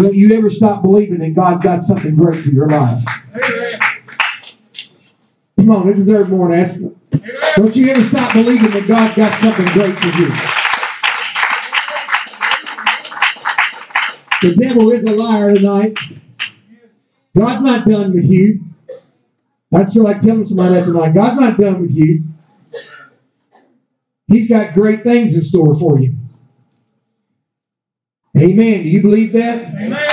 Don't you ever stop believing that God's got something great for your life. Come on, they deserve more than that. Don't you ever stop believing that God's got something great for you. The devil is a liar tonight. God's not done with you. I just feel like telling somebody that tonight. God's not done with you. He's got great things in store for you. Amen. Do you believe that? Amen.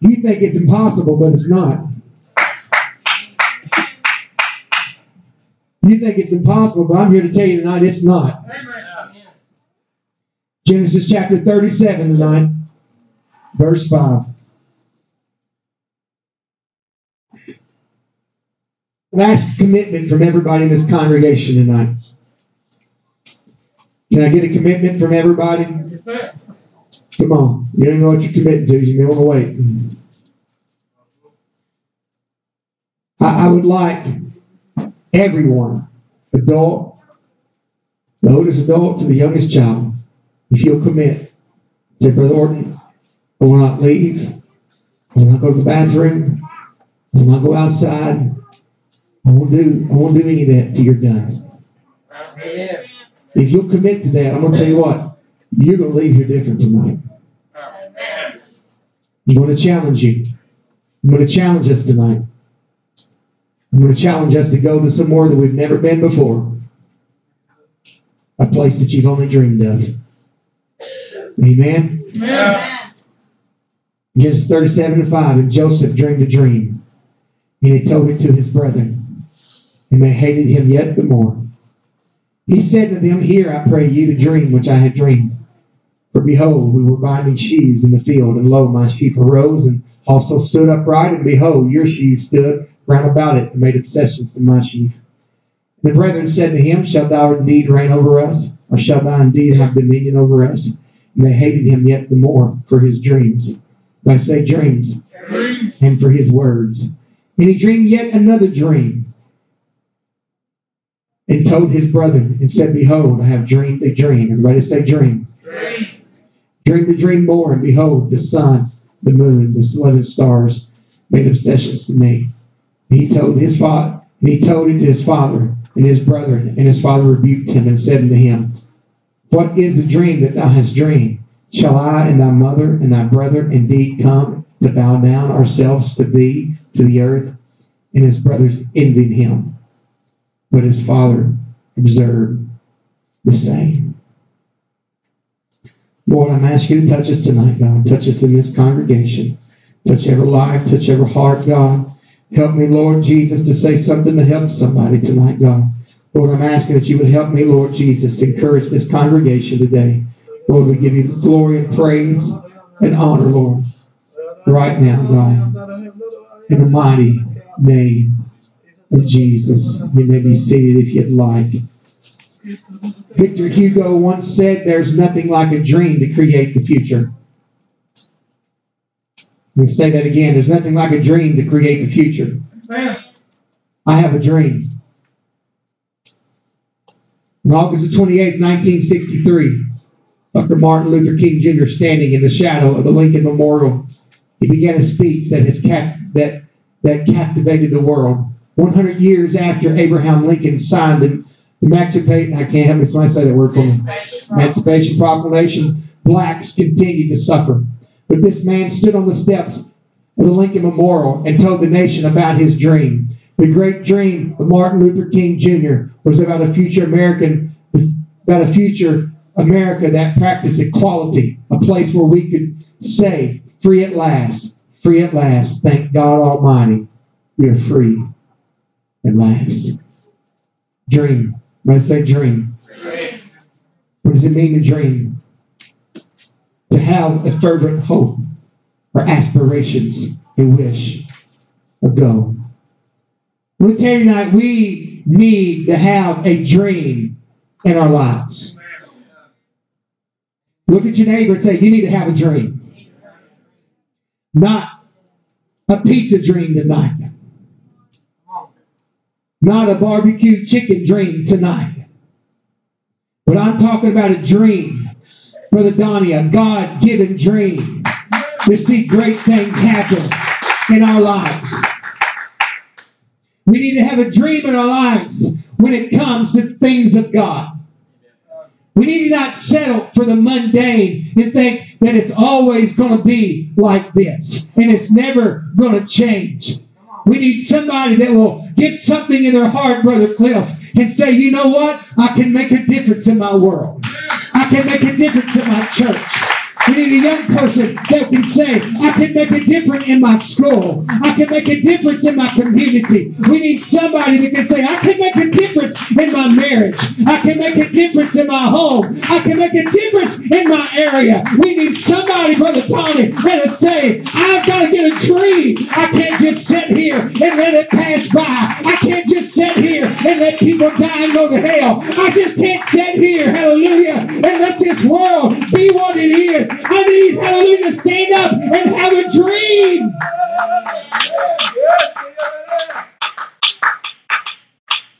You think it's impossible, but it's not. You think it's impossible, but I'm here to tell you tonight it's not. Amen. Genesis chapter 37 tonight, verse 5. A commitment from everybody in this congregation tonight. Can I get a commitment from everybody? Come on. You don't know what you're committing to. You may want to wait. I, I would like everyone, adult, the oldest adult to the youngest child, if you'll commit, say, Brother Orton, I will not leave. I will not go to the bathroom. I will not go outside. I won't do I won't do any of that till you're done. Amen. If you'll commit to that, I'm gonna tell you what, you're gonna leave here different tonight. Amen. I'm going to challenge you. I'm going to challenge us tonight. I'm going to challenge us to go to somewhere that we've never been before. A place that you've only dreamed of. Amen. Amen. Genesis 37 and 5. And Joseph dreamed a dream, and he told it to his brethren, and they hated him yet the more. He said to them, Hear, I pray you, the dream which I had dreamed. For behold, we were binding sheaves in the field, and lo, my sheaf arose and also stood upright, and behold, your sheaves stood round about it and made obeisance to my sheaf. The brethren said to him, Shall thou indeed reign over us, or shall thou indeed have dominion over us? And they hated him yet the more for his dreams. I say dreams, Dream. and for his words. And he dreamed yet another dream, and told his brethren, and said, Behold, I have dreamed a dream. Everybody say dream. Dream. Dreamed a dream more, and behold, the sun, the moon, the weather stars made obeisance to me. And he told his father, and he told it to his father and his brethren, and his father rebuked him and said unto him, What is the dream that thou hast dreamed? Shall I and thy mother and thy brethren indeed come to bow down ourselves to thee, to the earth? And his brothers envied him. But his father observed the same. Lord, I'm asking you to touch us tonight, God. Touch us in this congregation. Touch every life, touch every heart, God. Help me, Lord Jesus, to say something to help somebody tonight, God. Lord, I'm asking that you would help me, Lord Jesus, to encourage this congregation today. Lord, we give you glory and praise and honor, Lord, right now, God. In the mighty name of Jesus. You may be seated if you'd like. Victor Hugo once said, There's nothing like a dream to create the future. Let me say that again. There's nothing like a dream to create the future. I have a dream. On August the 28th, 1963, Dr. Martin Luther King Jr. standing in the shadow of the Lincoln Memorial, he began a speech that has cap- that that captivated the world. 100 years after Abraham Lincoln signed the Emancipate, I can't help have somebody say that word for me. Emancipation Proclamation, blacks continued to suffer. But this man stood on the steps of the Lincoln Memorial and told the nation about his dream. The great dream of Martin Luther King Jr. was about a future American, about a future America that practiced equality, a place where we could say, free at last, free at last, thank God Almighty, we are free at last. Dream. I say dream, Dream. what does it mean to dream? To have a fervent hope or aspirations, a wish, a goal. I'm tell you tonight, we need to have a dream in our lives. Look at your neighbor and say, You need to have a dream. Not a pizza dream tonight. Not a barbecue chicken dream tonight. But I'm talking about a dream, Brother Donnie, a God given dream to see great things happen in our lives. We need to have a dream in our lives when it comes to things of God. We need to not settle for the mundane and think that it's always going to be like this and it's never going to change. We need somebody that will get something in their heart, Brother Cliff, and say, you know what? I can make a difference in my world. I can make a difference in my church. We need a young person that can say, I can make a difference in my school. I can make a difference in my community. We need somebody that can say, I can make a difference in my marriage. I can make a difference in my home. I can make a difference in my area. We need somebody, Brother Tony, that'll say, I've got to get a tree. I can't just sit here and let it pass by. I can't just sit here and let people die and go to hell. I just can't sit here, hallelujah, and let this world be what it is. I need, hallelujah, to stand up and have a dream.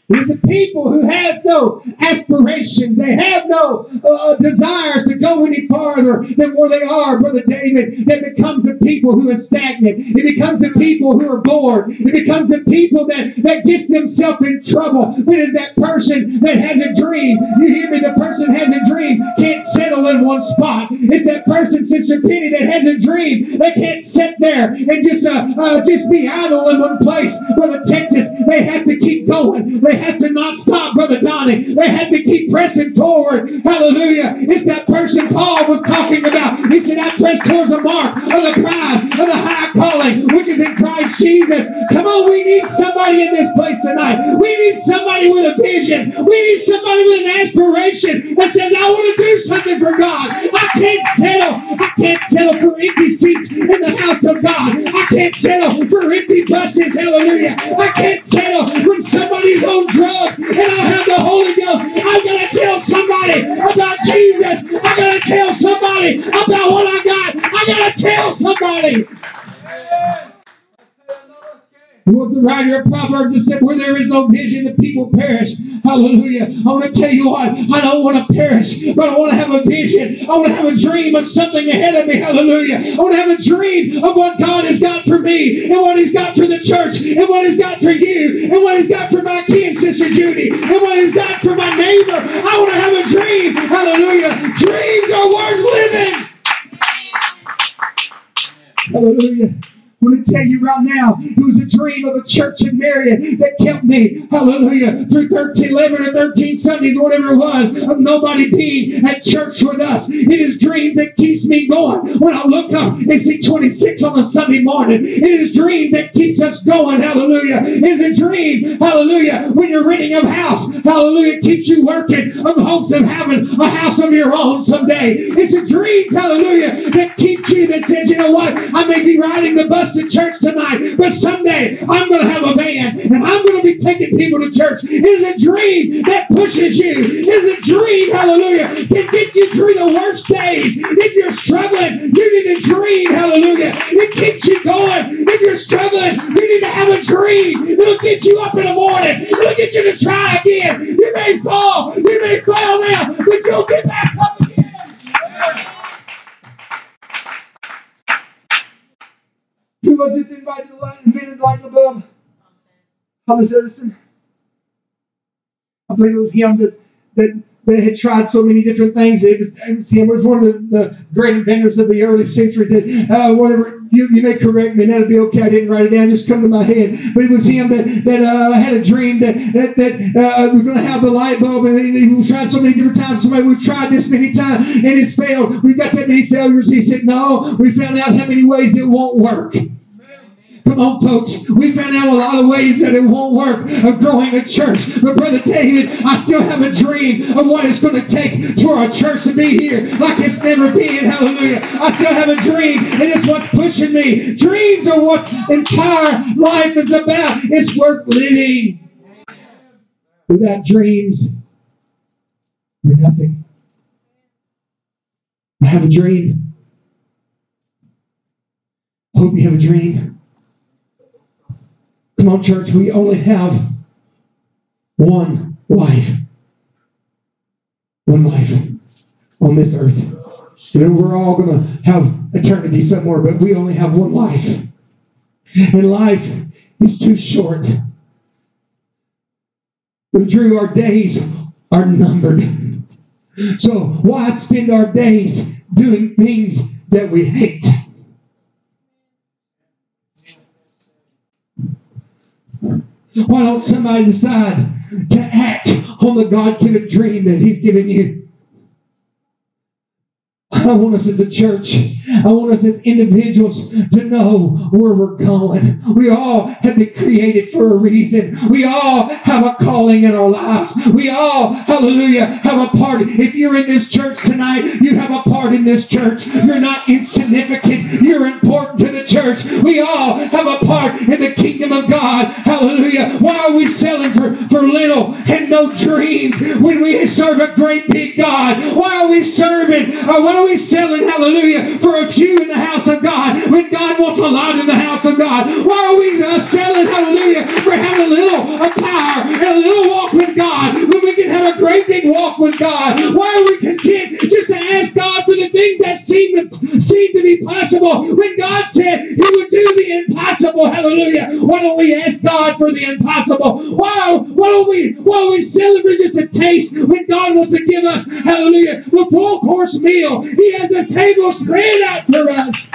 There's a people who has no aspirations. They have no uh, desire to go any farther than where they are, Brother David. That becomes the people who are stagnant. It becomes the people who are bored. It becomes the people that, that gets themselves in trouble. But is that person that has a dream? You hear me? The person has a dream, can't settle in one spot. It's that person, Sister Penny, that has a dream. They can't sit there and just uh, uh, just be idle in one place. Brother Texas, they have to keep going. They have to not stop, Brother Donnie. They had to keep pressing forward. Hallelujah. It's that person Paul was talking about. He said, I press towards the mark of the prize of the high calling, which is in Christ Jesus. Come on, we need somebody in this place tonight. We need somebody with a vision. We need somebody with an aspiration that says, I want to do something for God. I can't settle. I can't settle for empty seats in the house of God. I can't settle for empty buses. Hallelujah. I can't settle when somebody's on drugs and I have the Holy Ghost. I'm going to tell somebody about Jesus. I got to tell somebody about what I got. I got to tell somebody. Who was the writer of Proverbs that said, Where there is no vision, the people perish. Hallelujah. I want to tell you what, I don't want to perish, but I want to have a vision. I want to have a dream of something ahead of me. Hallelujah. I want to have a dream of what God has got for me and what He's got for the church and what He's got for you and what He's got for my kids, Sister Judy, and what He's got for my neighbor. I want to have a dream. Hallelujah. Dreams are worth living. Hallelujah. I want to tell you right now, it was a dream of a church in Marion that kept me, hallelujah, through 13, 11 or 13 Sundays, whatever it was, of nobody being at church with us. It is dreams that keeps me going. When I look up and see 26 on a Sunday morning, it is dreams that keeps us going, hallelujah. It is a dream, hallelujah, when you're renting a house, hallelujah, keeps you working of hopes of having a house of your own someday. It's a dream, hallelujah, that keeps you, that says, you know what, I may be riding the bus to church tonight, but someday I'm going to have a van and I'm going to be taking people to church. It is a dream that pushes you. It is a dream, hallelujah, can get you through the worst days. If you're struggling, you need a dream, hallelujah. It keeps you going. If you're struggling, you need to have a dream. It'll get you up in the morning. It'll get you to try again. You may fall, you may fail now, but you'll get back up again. Who was it that invited the light, invented the light bulb? Thomas Edison. I believe it was him that, that, that had tried so many different things. It was, it was him. It was one of the, the great inventors of the early centuries. That, uh, whatever, you, you may correct me, and that'll be okay. I didn't write it down, just come to my head. But it was him that, that uh, had a dream that, that, that uh, we're going to have the light bulb, and he we tried so many different times. Somebody, we've tried this many times, and it's failed. We've got that many failures. He said, No, we found out how many ways it won't work. Come on, folks. We found out a lot of ways that it won't work of growing a church. But, Brother David, I still have a dream of what it's going to take for our church to be here like it's never been. Hallelujah. I still have a dream, and it's what's pushing me. Dreams are what entire life is about. It's worth living. Without dreams, we're nothing. I have a dream. Hope you have a dream. Come on, church, we only have one life. one life on this earth. You know, we're all going to have eternity somewhere, but we only have one life. And life is too short. But Drew, our days are numbered. So why spend our days doing things that we hate? Why don't somebody decide to act on the God given dream that He's given you? I want us as a church, I want us as individuals to know where we're going. We all have been created for a reason. We all have a calling in our lives. We all, hallelujah, have a part. If you're in this church tonight, you have a part in this church. You're not insignificant. You're important to the church. We all have a part in the kingdom of God. Hallelujah. Why are we selling for, for little and no dreams when we serve a great big God? Why are we serving? Why are we selling, hallelujah, for a few in the house of God when God wants a lot in the house of God? Why are we uh, selling, hallelujah, for having a little of power and a little walk with God when we can have a great big walk with God? Why are we content just to ask God for the things that seem to, seem to be possible when God said He would do the impossible? Hallelujah. Why don't we ask God for the impossible? Why, why don't we why don't we celebrate just a taste when God wants to give us, hallelujah, the full course meal? He has a table spread out for us.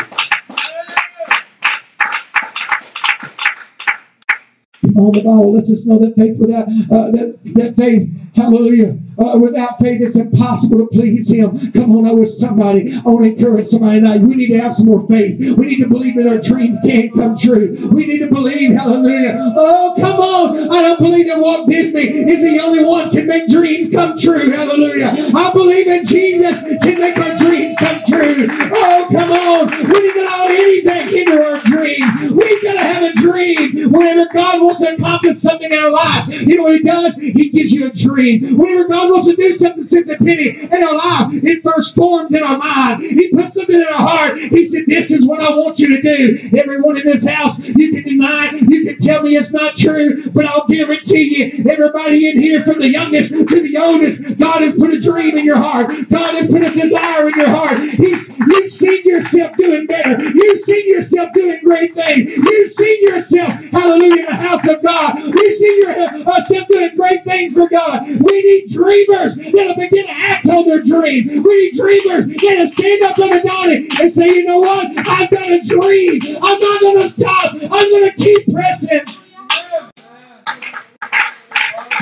Oh, the Bible lets us know that faith without uh, that, that faith, hallelujah, uh, without faith it's impossible to please Him. Come on, I wish somebody, I want to encourage somebody tonight. We need to have some more faith. We need to believe that our dreams can come true. We need to believe, hallelujah. Oh, come on! I don't believe that Walt Disney is the only one can make dreams come true. Hallelujah! I believe that Jesus can make our dreams come true. Oh, come on! We need to allow anything into our dreams. To a dream. Whenever God wants to accomplish something in our life, you know what He does? He gives you a dream. Whenever God wants to do something, sends a penny in our life. It first forms in our mind. He puts something in our heart. He said, "This is what I want you to do." Everyone in this house, you can deny, you can tell me it's not true, but I'll guarantee you, everybody in here, from the youngest to the oldest, God has put a dream in your heart. God has put a desire in your heart. He's you've seen yourself doing better. You've seen yourself doing great things. You've seen yourself, hallelujah, in the house of God. You've seen yourself doing great things for God. We need dreamers that'll begin to act on their dream. We need dreamers that'll stand up on the Donnie and say, you know what? I've got a dream. I'm not going to stop. I'm going to keep pressing.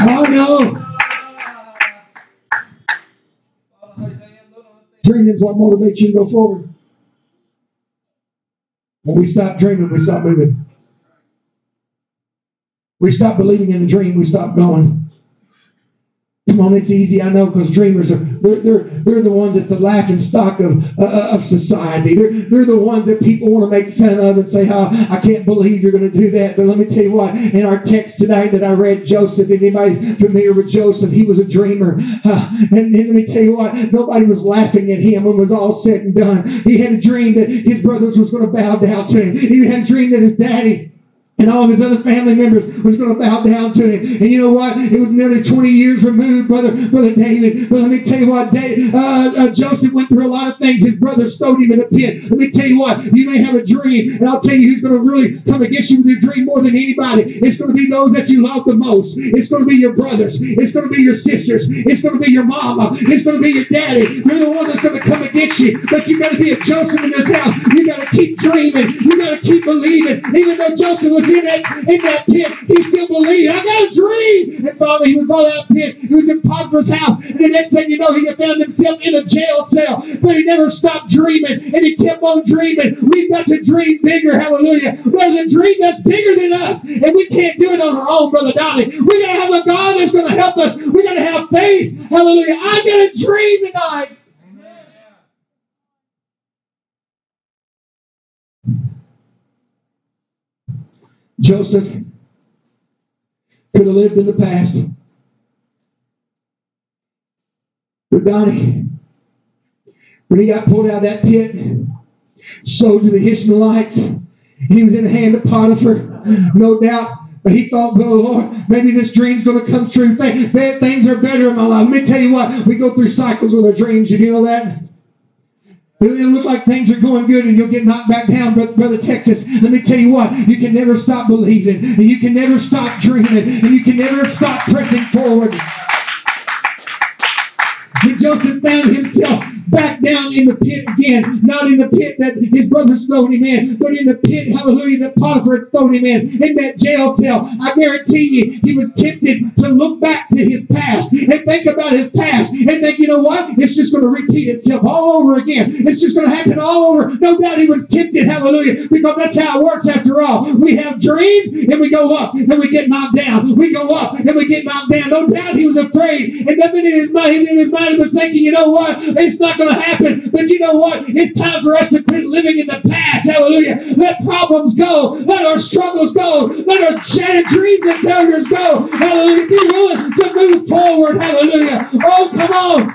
Oh no. Dreaming is what motivates you to go forward. When we stop dreaming, we stop moving. We stop believing in the dream, we stop going. Come on, it's easy, I know, because dreamers are they're, they're, they're the ones that's the laughing stock of uh, of society. They're, they're the ones that people want to make fun of and say, "How oh, I can't believe you're going to do that." But let me tell you what, in our text tonight that I read, Joseph, anybody familiar with Joseph, he was a dreamer. Uh, and, and let me tell you what, nobody was laughing at him when it was all said and done. He had a dream that his brothers was going to bow down to him. He had a dream that his daddy and all of his other family members was going to bow down to him. And you know what? It was nearly 20 years removed, brother, brother David. But let me tell you what, David, uh, uh, Joseph went through a lot of things. His brothers stowed him in a pit. Let me tell you what, you may have a dream, and I'll tell you who's going to really come against you with your dream more than anybody. It's going to be those that you love the most. It's going to be your brothers. It's going to be your sisters. It's going to be your mama. It's going to be your daddy. They're the ones that's going to come against you. But you got to be a Joseph in this house. You got to keep dreaming. You got to keep believing. Even though Joseph was in that in that pit, he still believed. I got a dream. And finally, he was brought out of pit. He was in Potiphar's house. And the next thing you know, he had found himself in a jail cell. But he never stopped dreaming. And he kept on dreaming. We've got to dream bigger. Hallelujah. There's a dream that's bigger than us. And we can't do it on our own, Brother Donnie. We got to have a God that's going to help us. We got to have faith. Hallelujah. I got a dream tonight. Joseph could have lived in the past. But Donnie, when he got pulled out of that pit, sold to the Ishmaelites, and he was in the hand of Potiphar, no doubt But he thought, well, Lord, maybe this dream's going to come true. Things are better in my life. Let me tell you what, we go through cycles with our dreams. Did you know that? It'll look like things are going good and you'll get knocked back down, Brother, Brother Texas. Let me tell you what, you can never stop believing, and you can never stop dreaming, and you can never stop pressing forward. Joseph found himself back down in the pit again. Not in the pit that his brothers thrown him in, but in the pit, hallelujah, that Potiphar thrown him in, in that jail cell. I guarantee you, he was tempted to look back to his past and think about his past and think, you know what? It's just going to repeat itself all over again. It's just going to happen all over. No doubt he was tempted, hallelujah, because that's how it works after all. We have dreams and we go up and we get knocked down. We go up and we get knocked down. No doubt he was afraid and nothing in his mind, in his mind was thinking, you know what? It's not going to happen. But you know what? It's time for us to quit living in the past. Hallelujah. Let problems go. Let our struggles go. Let our shattered dreams and failures go. Hallelujah. Be willing to move forward. Hallelujah. Oh, come on.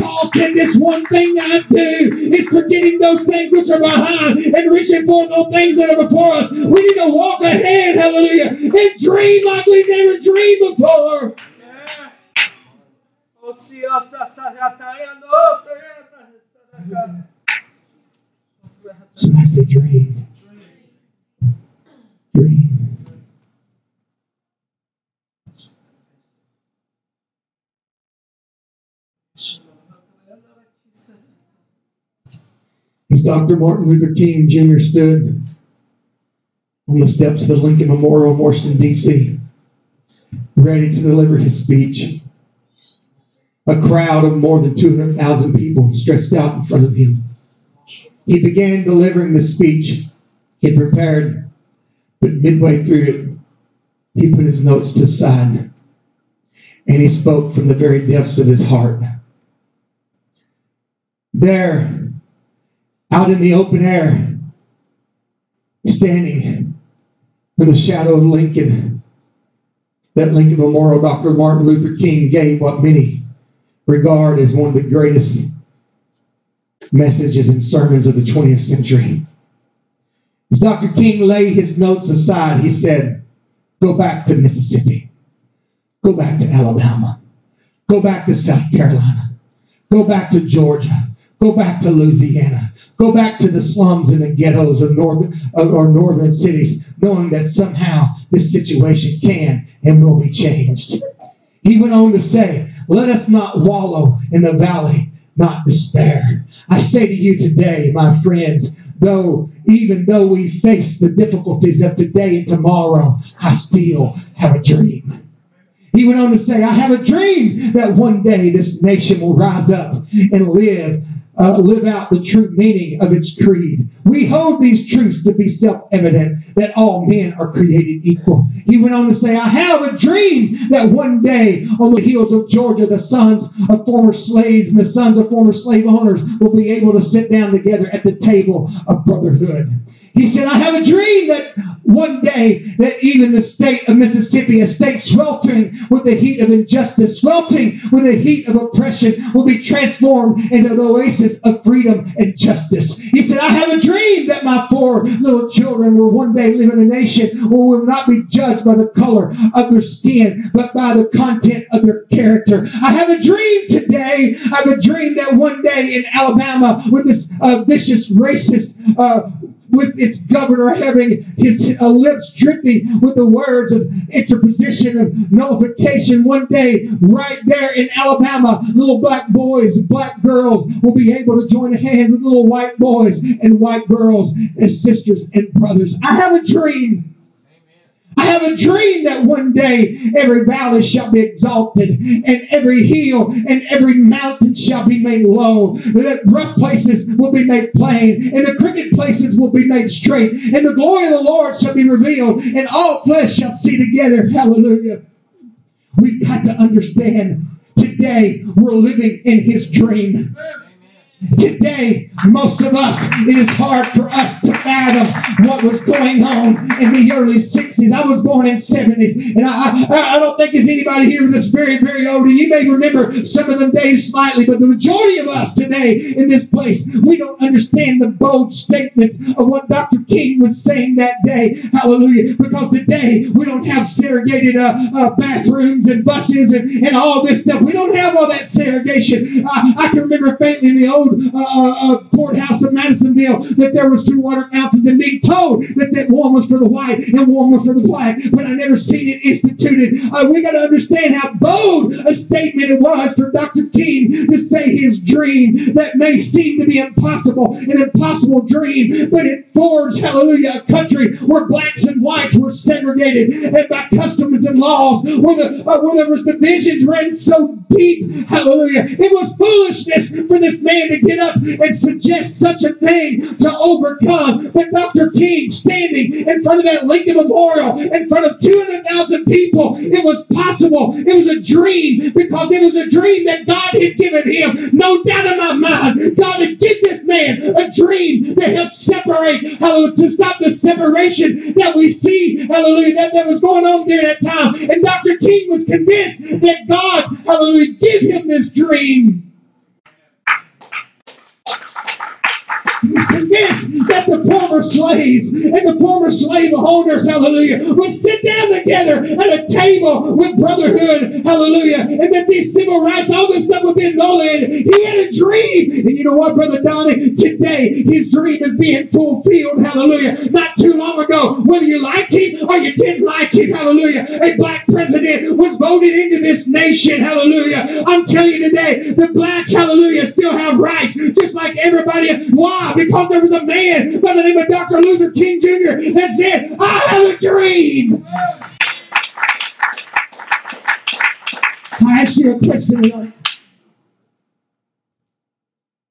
Paul said, This one thing I do is forgetting those things which are behind and reaching for those things that are before us. We need to walk ahead, hallelujah, and dream like we've never dreamed before. Somebody say dream. Dream. As Dr. Martin Luther King Jr. stood on the steps of the Lincoln Memorial in Washington, D.C., ready to deliver his speech, a crowd of more than 200,000 people stretched out in front of him. He began delivering the speech he prepared, but midway through it, he put his notes to the side and he spoke from the very depths of his heart. There, out in the open air, standing in the shadow of Lincoln, that Lincoln Memorial, Dr. Martin Luther King gave what many regard as one of the greatest messages and sermons of the 20th century. As Dr. King laid his notes aside, he said, Go back to Mississippi. Go back to Alabama. Go back to South Carolina. Go back to Georgia. Go back to Louisiana. Go back to the slums and the ghettos of northern or northern cities, knowing that somehow this situation can and will be changed. He went on to say, Let us not wallow in the valley, not despair. I say to you today, my friends, though even though we face the difficulties of today and tomorrow, I still have a dream. He went on to say, I have a dream that one day this nation will rise up and live uh, live out the true meaning of its creed. We hold these truths to be self evident that all men are created equal. He went on to say, I have a dream that one day on the hills of Georgia, the sons of former slaves and the sons of former slave owners will be able to sit down together at the table of brotherhood. He said, I have a dream that one day that even the state of Mississippi, a state sweltering with the heat of injustice, sweltering with the heat of oppression, will be transformed into the oasis of freedom and justice. He said, I have a dream that my four little children will one day live in a nation where we will not be judged by the color of their skin, but by the content of their character. I have a dream today. I have a dream that one day in Alabama, with this uh, vicious, racist, uh, with its governor having his uh, lips dripping with the words of interposition of nullification. One day, right there in Alabama, little black boys and black girls will be able to join hands with little white boys and white girls as sisters and brothers. I have a dream have a dream that one day every valley shall be exalted, and every hill and every mountain shall be made low. That rough places will be made plain, and the crooked places will be made straight, and the glory of the Lord shall be revealed, and all flesh shall see together. Hallelujah. We've got to understand today we're living in his dream. Today, most of us, it is hard for us to fathom what was going on in the early 60s. I was born in 70s, and I, I, I don't think there's anybody here that's very, very old. And you may remember some of them days slightly, but the majority of us today in this place, we don't understand the bold statements of what Dr. King was saying that day. Hallelujah. Because today, we don't have segregated uh, uh, bathrooms and buses and, and all this stuff. We don't have all that segregation. I can remember faintly in the old uh, uh, uh, courthouse in Madisonville that there was two water fountains and being told that that one was for the white and one was for the black, but I never seen it instituted. Uh, we got to understand how bold a statement it was for Dr. King to say his dream that may seem to be impossible, an impossible dream, but it forged, hallelujah, a country where blacks and whites were segregated and by customs and laws, where, the, uh, where there was divisions ran so deep, hallelujah. It was foolishness for this man to get up and suggest such a thing to overcome. But Dr. King standing in front of that Lincoln Memorial, in front of 200,000 people, it was possible. It was a dream because it was a dream that God had given him. No doubt in my mind, God had given this man a dream to help separate, hallelujah, to stop the separation that we see, hallelujah, that, that was going on during that time. And Dr. King was convinced that God, hallelujah, give him this dream. Convinced that the former slaves and the former slave owners, hallelujah, would sit down together at a table with brotherhood, hallelujah, and that these civil rights, all this stuff would be annihilated. He had a dream. And you know what, Brother Donnie? Today, his dream is being fulfilled, hallelujah. Not too long ago, whether you liked him or you didn't like him, hallelujah, a black president was voted into this nation, hallelujah. I'm telling you today, the blacks, hallelujah, still have rights, just like everybody. Why? Because there was a man by the name of Dr. Luther King Jr. that said, I have a dream. I ask you a question tonight.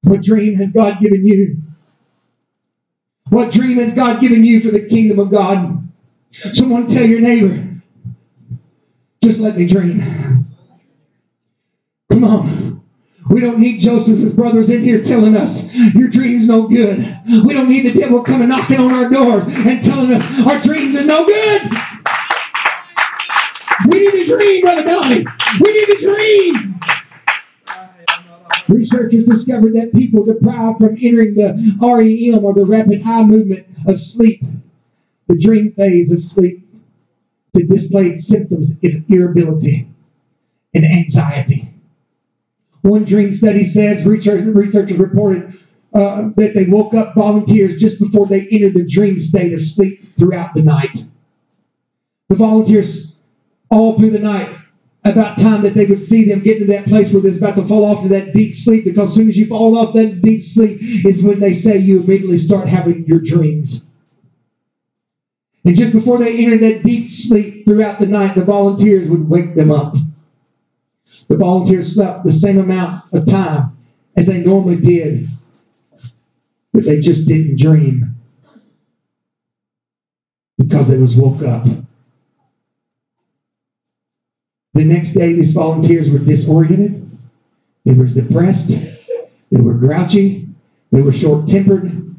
What dream has God given you? What dream has God given you for the kingdom of God? Someone tell your neighbor, just let me dream. Come on. We don't need Joseph's brothers in here telling us your dream's no good. We don't need the devil coming knocking on our doors and telling us our dreams is no good. We need to dream, Brother Donnie. We need to dream. Researchers discovered that people deprived from entering the REM or the rapid eye movement of sleep, the dream phase of sleep, to displayed symptoms of irritability and anxiety. One dream study says researchers reported uh, that they woke up volunteers just before they entered the dream state of sleep throughout the night. The volunteers, all through the night, about time that they would see them get to that place where they're about to fall off to that deep sleep because as soon as you fall off that deep sleep is when they say you immediately start having your dreams. And just before they entered that deep sleep throughout the night, the volunteers would wake them up. The volunteers slept the same amount of time as they normally did, but they just didn't dream because they was woke up. The next day, these volunteers were disoriented. They were depressed. They were grouchy. They were short tempered.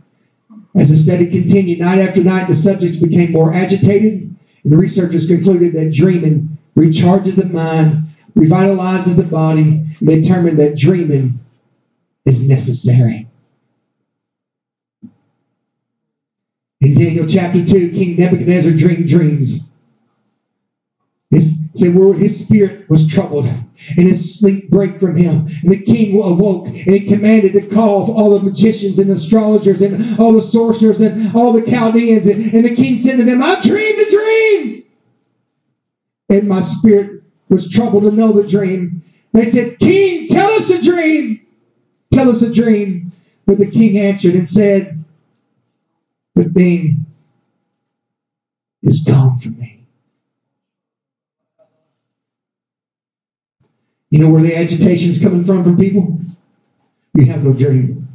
As the study continued, night after night, the subjects became more agitated, and the researchers concluded that dreaming recharges the mind revitalizes the body, and they determine that dreaming is necessary. In Daniel chapter 2, King Nebuchadnezzar dreamed dreams. His, say, his spirit was troubled, and his sleep break from him. And the king awoke, and he commanded to call all the magicians and astrologers and all the sorcerers and all the Chaldeans. And, and the king said to them, I dreamed a dream. And my spirit was troubled to know the dream. They said, King, tell us a dream. Tell us a dream. But the king answered and said, The thing is gone from me. You know where the agitation is coming from from people? You have no dream.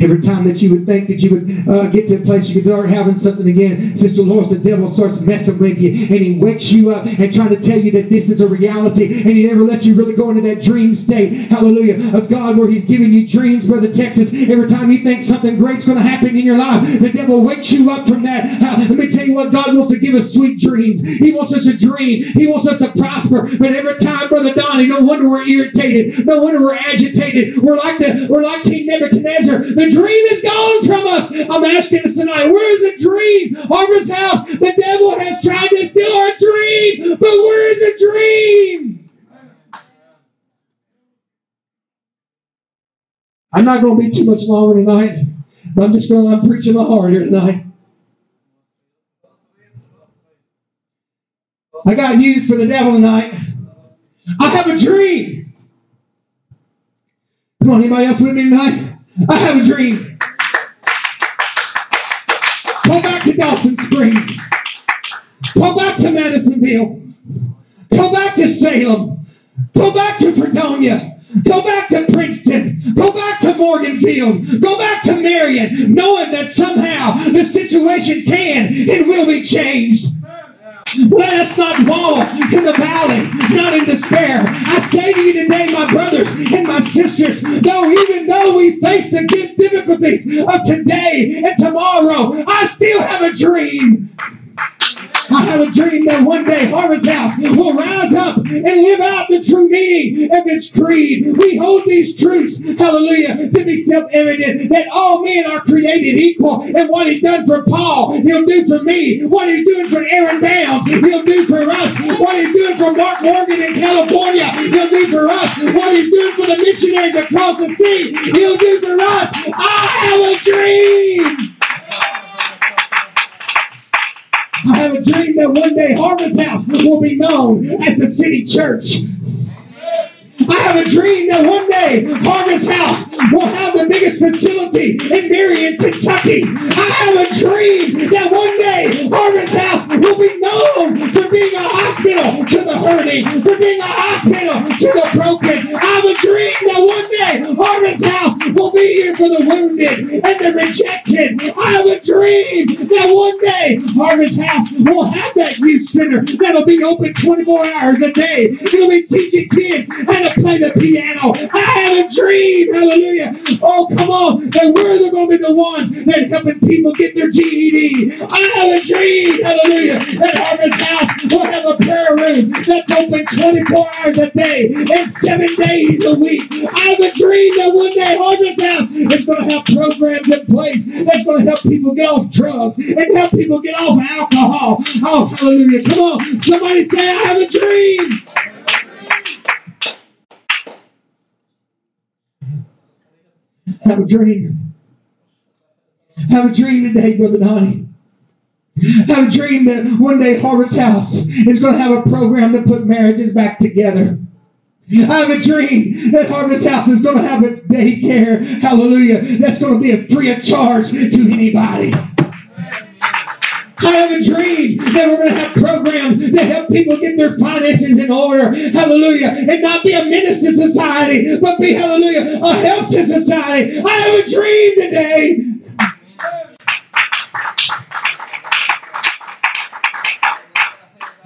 Every time that you would think that you would uh, get to a place you could start having something again, Sister Lois, the devil starts messing with you and he wakes you up and trying to tell you that this is a reality and he never lets you really go into that dream state, hallelujah, of God where he's giving you dreams, Brother Texas. Every time you think something great's going to happen in your life, the devil wakes you up from that. Uh, let me tell you what, God wants to give us sweet dreams. He wants us to dream. He wants us to prosper. But every time, Brother Donnie, no wonder we're irritated. No wonder we're agitated. We're like the we're like King Nebuchadnezzar. The dream is gone from us. I'm asking us tonight, where is the dream? Harvest House. The devil has tried to steal our dream, but where is the dream? I'm not going to be too much longer tonight, but I'm just going to, I'm preaching my heart here tonight. I got news for the devil tonight. I have a dream. Come on, anybody else with me tonight? I have a dream. Go back to Dawson Springs. Go back to Madisonville. Go back to Salem. Go back to Fredonia. Go back to Princeton. Go back to Morganfield. Go back to Marion, knowing that somehow the situation can and will be changed. Let us not wallow in the valley, not in despair. I say to you today, my brothers and my sisters, though even though we face the difficulties of today and tomorrow, I still have a dream. I have a dream that one day Harvest House will rise up and live out the true meaning of its creed. We hold these truths, hallelujah, to be self-evident that all men are created equal. And what he done for Paul, he'll do for me. What he's doing for Aaron Bound, he'll do for us. What he's doing for Mark Morgan in California, he'll do for us. What he's doing for the missionaries across the sea, he'll do for us. I have a dream. I have a dream that one day Harvest House will be known as the city church. I have a dream that one day Harvest House will have the biggest facility in Marion, Kentucky. I have a dream that one day Harvest House will be known for being a hospital to the hurting, for being a hospital to the broken. I have a dream that one day Harvest House will be here for the wounded and the rejected. I have a dream that one day Harvest House will have that youth center that'll be open 24 hours a day. It'll be teaching kids how to play the piano. I have a dream, hallelujah. Oh, come on, that we're going to be the ones that helping people get their GED. I have a dream, hallelujah, that Harvest House will have a prayer room that's open 24 hours a day and seven days a week. I have a dream that one day Harvest House is going to have programs in place that's going to help people get off drugs and help people get off alcohol. Oh, hallelujah. Come on. Somebody say, I have a dream. Have a dream. Have a dream today, Brother Donnie. Have a dream that one day Harvest House is going to have a program to put marriages back together. I have a dream that Harvest House is going to have its daycare, hallelujah, that's going to be free of charge to anybody. I have a dream that we're going to have programs to help people get their finances in order. Hallelujah. And not be a menace to society, but be, hallelujah, a help to society. I have a dream today.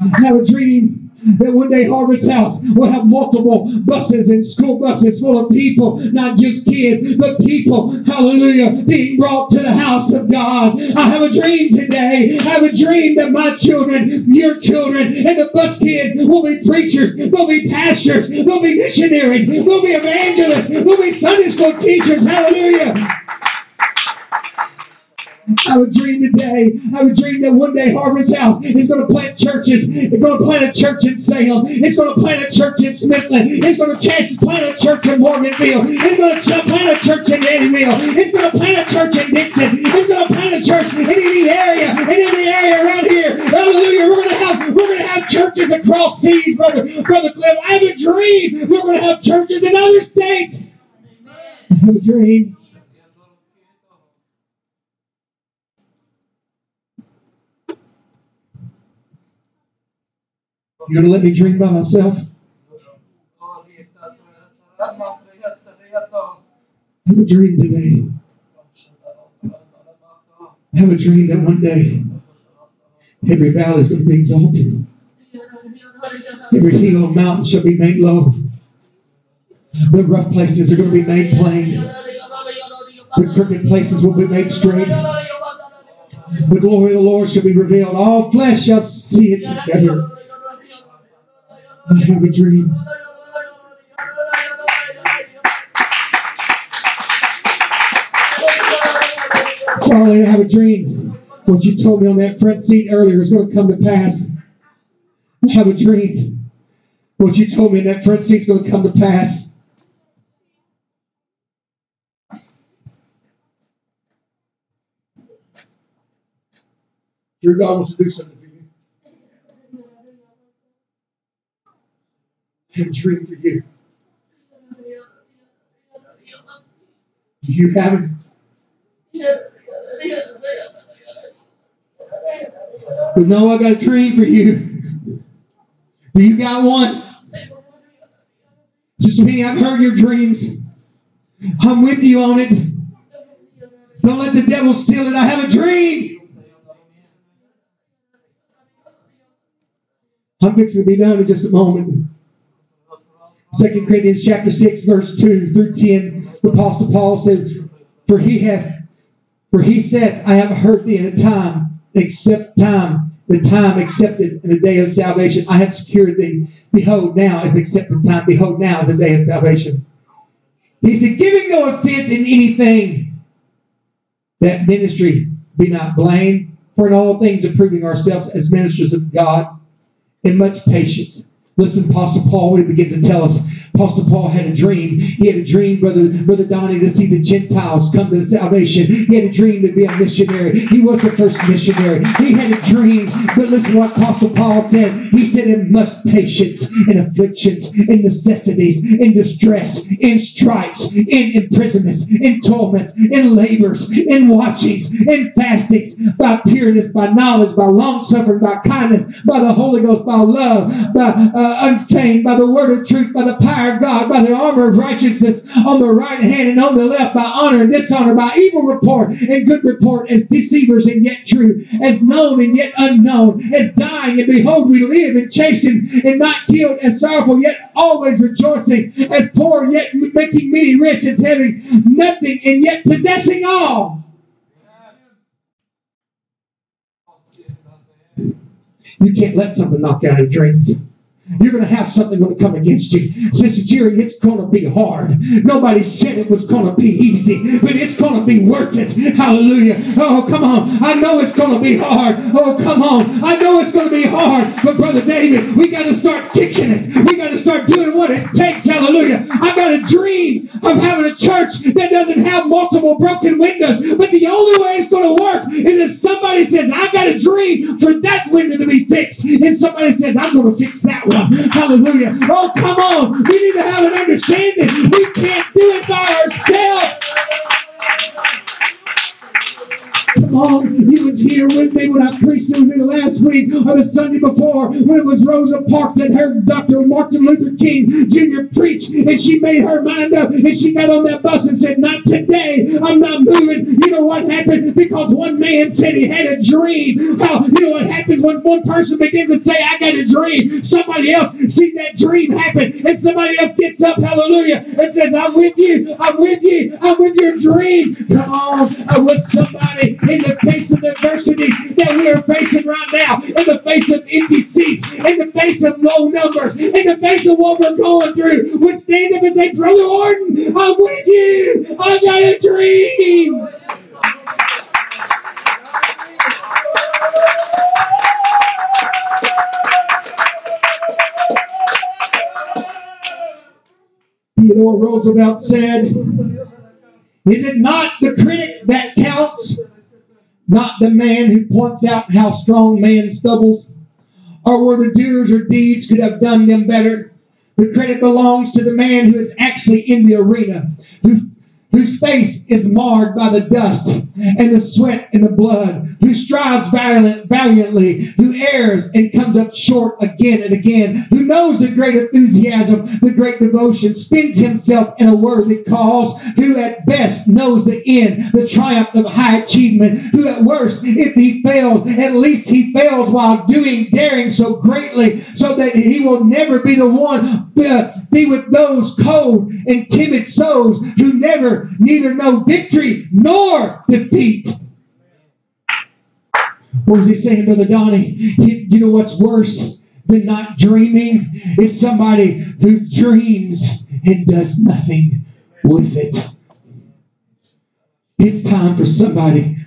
I have a dream that one day Harvest House will have multiple buses and school buses full of people, not just kids, but people, hallelujah, being brought to the house of God. I have a dream today. I have a dream that my children, your children, and the bus kids will be preachers, they'll be pastors, they'll be missionaries, they'll be evangelists, they'll be Sunday school teachers. Hallelujah. I a dream today. I a dream that one day Harvest House is going to plant churches. It's going to plant a church in Salem. It's going to plant a church in Smithland. It's going to plant a church in Morganfield. It's going to plant a church in Eddyville. It's going to plant a church in Dixon. It's going to plant a church in any area, in area around here. Hallelujah. We're going to have we're going to have churches across seas, brother, brother Cliff. I have a dream. We're going to have churches in other states. I have a dream. You gonna let me dream by myself? Have a dream today. Have a dream that one day every valley is going to be exalted. Every hill and mountain shall be made low. The rough places are going to be made plain. The crooked places will be made straight. The glory of the Lord shall be revealed. All flesh shall see it together. I have a dream. Charlie, I have a dream. What you told me on that front seat earlier is going to come to pass. I have a dream. What you told me in that front seat is going to come to pass. Your God wants to do something for you. I have a dream for you. You have it? But no, I got a dream for you. Do you got one? Sister Penny, I've heard your dreams. I'm with you on it. Don't let the devil steal it. I have a dream. I'm fixing to be down in just a moment. Second Corinthians chapter 6, verse 2 through 10, the Apostle Paul says, For he hath for he said, I have heard thee in a time, except time, the time accepted in the day of salvation. I have secured thee. Behold, now is accepted time. Behold, now is the day of salvation. He said, giving no offense in anything, that ministry be not blamed, for in all things approving ourselves as ministers of God, in much patience Listen, Apostle Paul, when he begins to tell us, Apostle Paul had a dream. He had a dream, Brother, Brother Donnie, to see the Gentiles come to salvation. He had a dream to be a missionary. He was the first missionary. He had a dream. But listen what Apostle Paul said. He said, in much patience, in afflictions, in necessities, in distress, in stripes, in imprisonments, in torments, in labors, in watchings, in fastings, by pureness, by knowledge, by long suffering, by kindness, by the Holy Ghost, by love, by uh, unchained by the word of truth, by the power of God, by the armor of righteousness on the right hand and on the left, by honor and dishonor, by evil report and good report, as deceivers and yet true, as known and yet unknown, as dying and behold we live, and chastened and not killed, as sorrowful yet always rejoicing, as poor yet making many rich, as having nothing and yet possessing all. You can't let something knock out your dreams. You're going to have something going to come against you. Sister Jerry, it's going to be hard. Nobody said it was going to be easy, but it's going to be worth it. Hallelujah. Oh, come on. I know it's going to be hard. Oh, come on. I know it's going to be hard, but Brother David, we got to start kicking it. We got to start doing what it takes. Hallelujah. I got a dream of having a church that doesn't have multiple broken windows, but the only way it's going to work is if somebody says, I got a dream for that window to be fixed, and somebody says, I'm going to fix that one. Hallelujah. Oh, come on. We need to have an understanding. We can't do it by ourselves. You was here with me when I preached it last week or the Sunday before when it was Rosa Parks that heard Dr. Martin Luther King Jr. preach and she made her mind up and she got on that bus and said, Not today. I'm not moving. You know what happened? Because one man said he had a dream. You know what happens when one person begins to say, I got a dream? Somebody else sees that dream happen and somebody else gets up, hallelujah, and says, I'm with you, I'm with you, I'm with your dream. Come on, I'm somebody in the face of adversity that we are facing right now, in the face of empty seats, in the face of low numbers, in the face of what we're going through, would stand up and say, Brother Orton, I'm with you. I got a dream. Theodore Roosevelt said, Is it not the critic that counts? Not the man who points out how strong man stumbles, or where the doers or deeds could have done them better. The credit belongs to the man who is actually in the arena, who, whose face is marred by the dust and the sweat and the blood, who strives valiant, valiantly, who errs and comes up short again and again, who knows the great enthusiasm, the great devotion, spends himself in a worthy cause, who at best knows the end, the triumph of high achievement, who at worst, if he fails, at least he fails while doing, daring so greatly, so that he will never be the one uh, be with those cold and timid souls who never neither know victory nor defeat. What was he saying, Brother Donnie? You, know what's worse than not dreaming? Is somebody who dreams and does nothing with it. It's time for somebody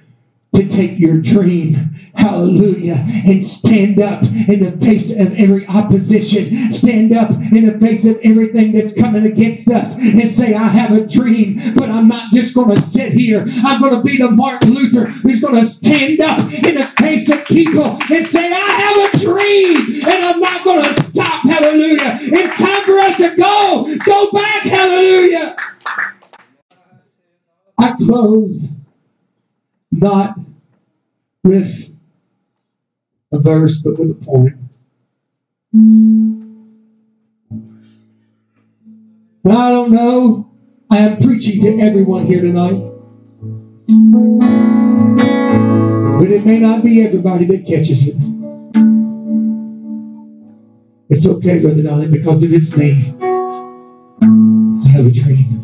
to take your dream, hallelujah, and stand up in the face of every opposition, stand up in the face of everything that's coming against us, and say, I have a dream, but I'm not just going to sit here. I'm going to be the Martin Luther who's going to stand up in the face of people and say, I have a dream, and I'm not going to stop, hallelujah. It's time for us to go, go back, hallelujah. I close not with a verse, but with a point. Now, I don't know. I am preaching to everyone here tonight. But it may not be everybody that catches it. It's okay, Brother Donnie, because if it's me, I have a dream.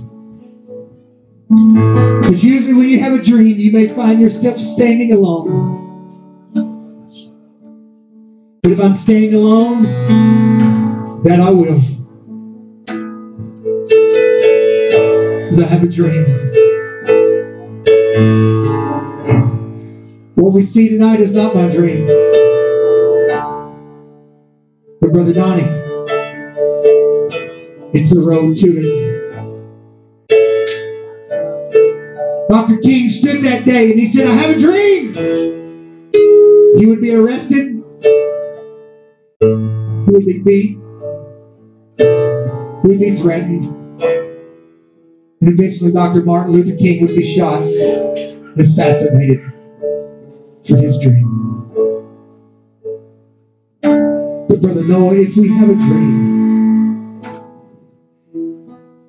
Because usually when you have a dream, you may find yourself standing alone. But if I'm standing alone, that I will. Because I have a dream. What we see tonight is not my dream. But Brother Donnie, it's the road to it. Dr. King stood that day and he said, I have a dream. He would be arrested. He would be beat. He would be threatened. And eventually Dr. Martin Luther King would be shot, assassinated for his dream. But Brother Noah, if we have a dream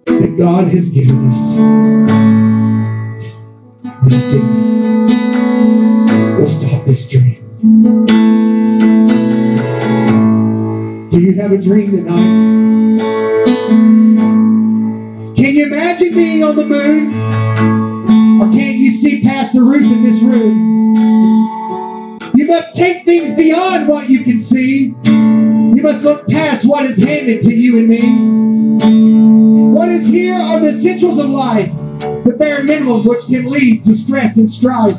that God has given us, We'll stop this dream. Do you have a dream tonight? Can you imagine being on the moon? Or can't you see past the roof in this room? You must take things beyond what you can see. You must look past what is handed to you and me. What is here are the essentials of life the bare minimum which can lead to stress and strife.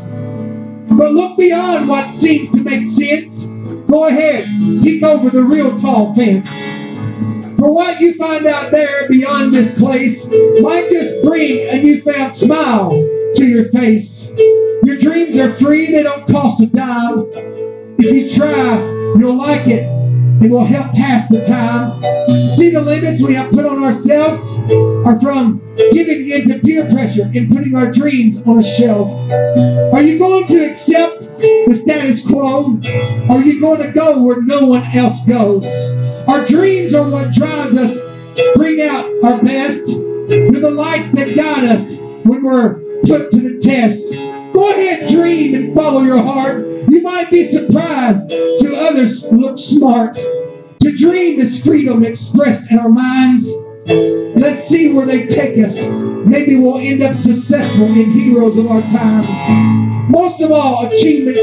But look beyond what seems to make sense. Go ahead, peek over the real tall fence. For what you find out there beyond this place might just bring a newfound smile to your face. Your dreams are free, they don't cost a dime. If you try, you'll like it and will help pass the time. See the limits we have put on ourselves are from giving in to peer pressure and putting our dreams on a shelf. Are you going to accept the status quo? Are you going to go where no one else goes? Our dreams are what drives us, bring out our best. They're the lights that guide us when we're put to the test. Go ahead, dream and follow your heart. You might be surprised to others look smart. To dream is freedom expressed in our minds. Let's see where they take us. Maybe we'll end up successful in heroes of our times. Most of all, achievements,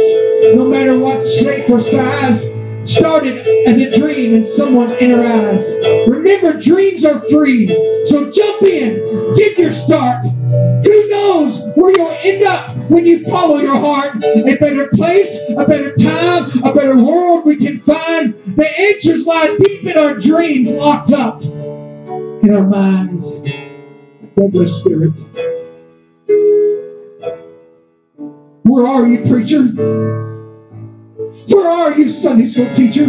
no matter what shape or size, started as a dream in someone's inner eyes. Remember, dreams are free. So jump in, get your start. Who knows where you'll end up when you follow your heart? A better place, a better time, a better world we can find. The answers lie deep in our dreams, locked up in our minds. Douglas Spirit. Where are you, preacher? Where are you, Sunday school teacher?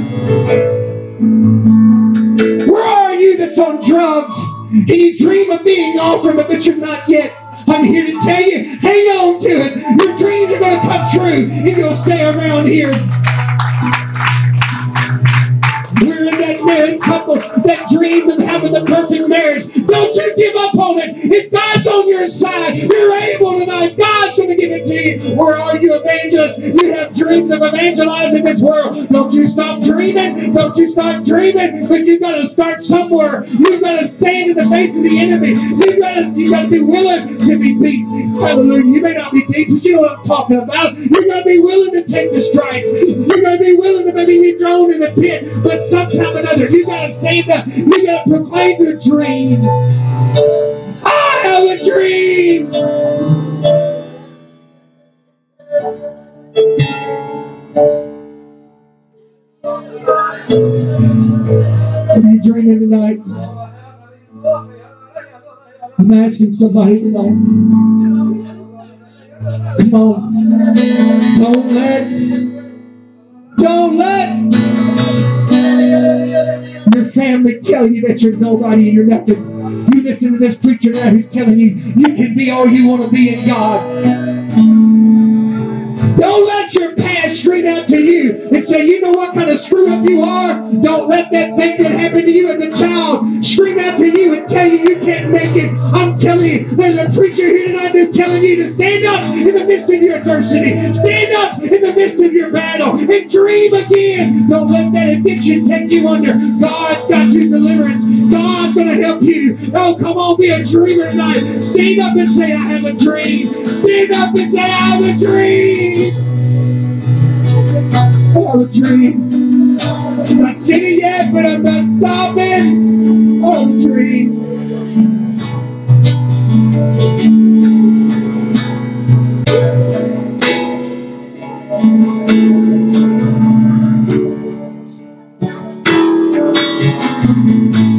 Where are you that's on drugs and you dream of being off from but you're not yet? I'm here to tell you, hang on to it. Your dreams are going to come true if you'll stay around here. We're in that married couple that dreams of having the perfect marriage. Don't you give up on it. If God's on your side, you're able tonight. God's going to give it to you. Where are you, evangelists? You have dreams of evangelizing this world. Don't you stop dreaming. Don't you stop dreaming. But you've got to start somewhere. You've got to stand in the face of the enemy. You've got to you've got to be willing to be beat. Hallelujah. You may not be beat, but you know what I'm talking about. You've got to be willing to take the stripes. You've got to be willing to maybe be thrown in the pit. But sometime or another, you've got to stand up. You got to proclaim your dream. I have a dream. Are you dreaming tonight? I'm asking somebody tonight. Come on. Don't let, don't let family tell you that you're nobody and you're nothing. You listen to this preacher now who's telling you you can be all you want to be in God. Don't let your past scream out to you and say, you know what kind of screw up you are? Don't let that thing that happened to you as a child scream out to you and tell you you can't make it. I'm telling you, there's a preacher here tonight that's telling you to stand up in the midst of your adversity. Stand up in the midst of your battle and dream again. Don't let that addiction take you under. God's got you deliverance. God's going to help you. Oh, come on, be a dreamer tonight. Stand up and say, I have a dream. Stand up and say, I have a dream or a dream. I'm not seen it yet, but I'm not stopping or a dream.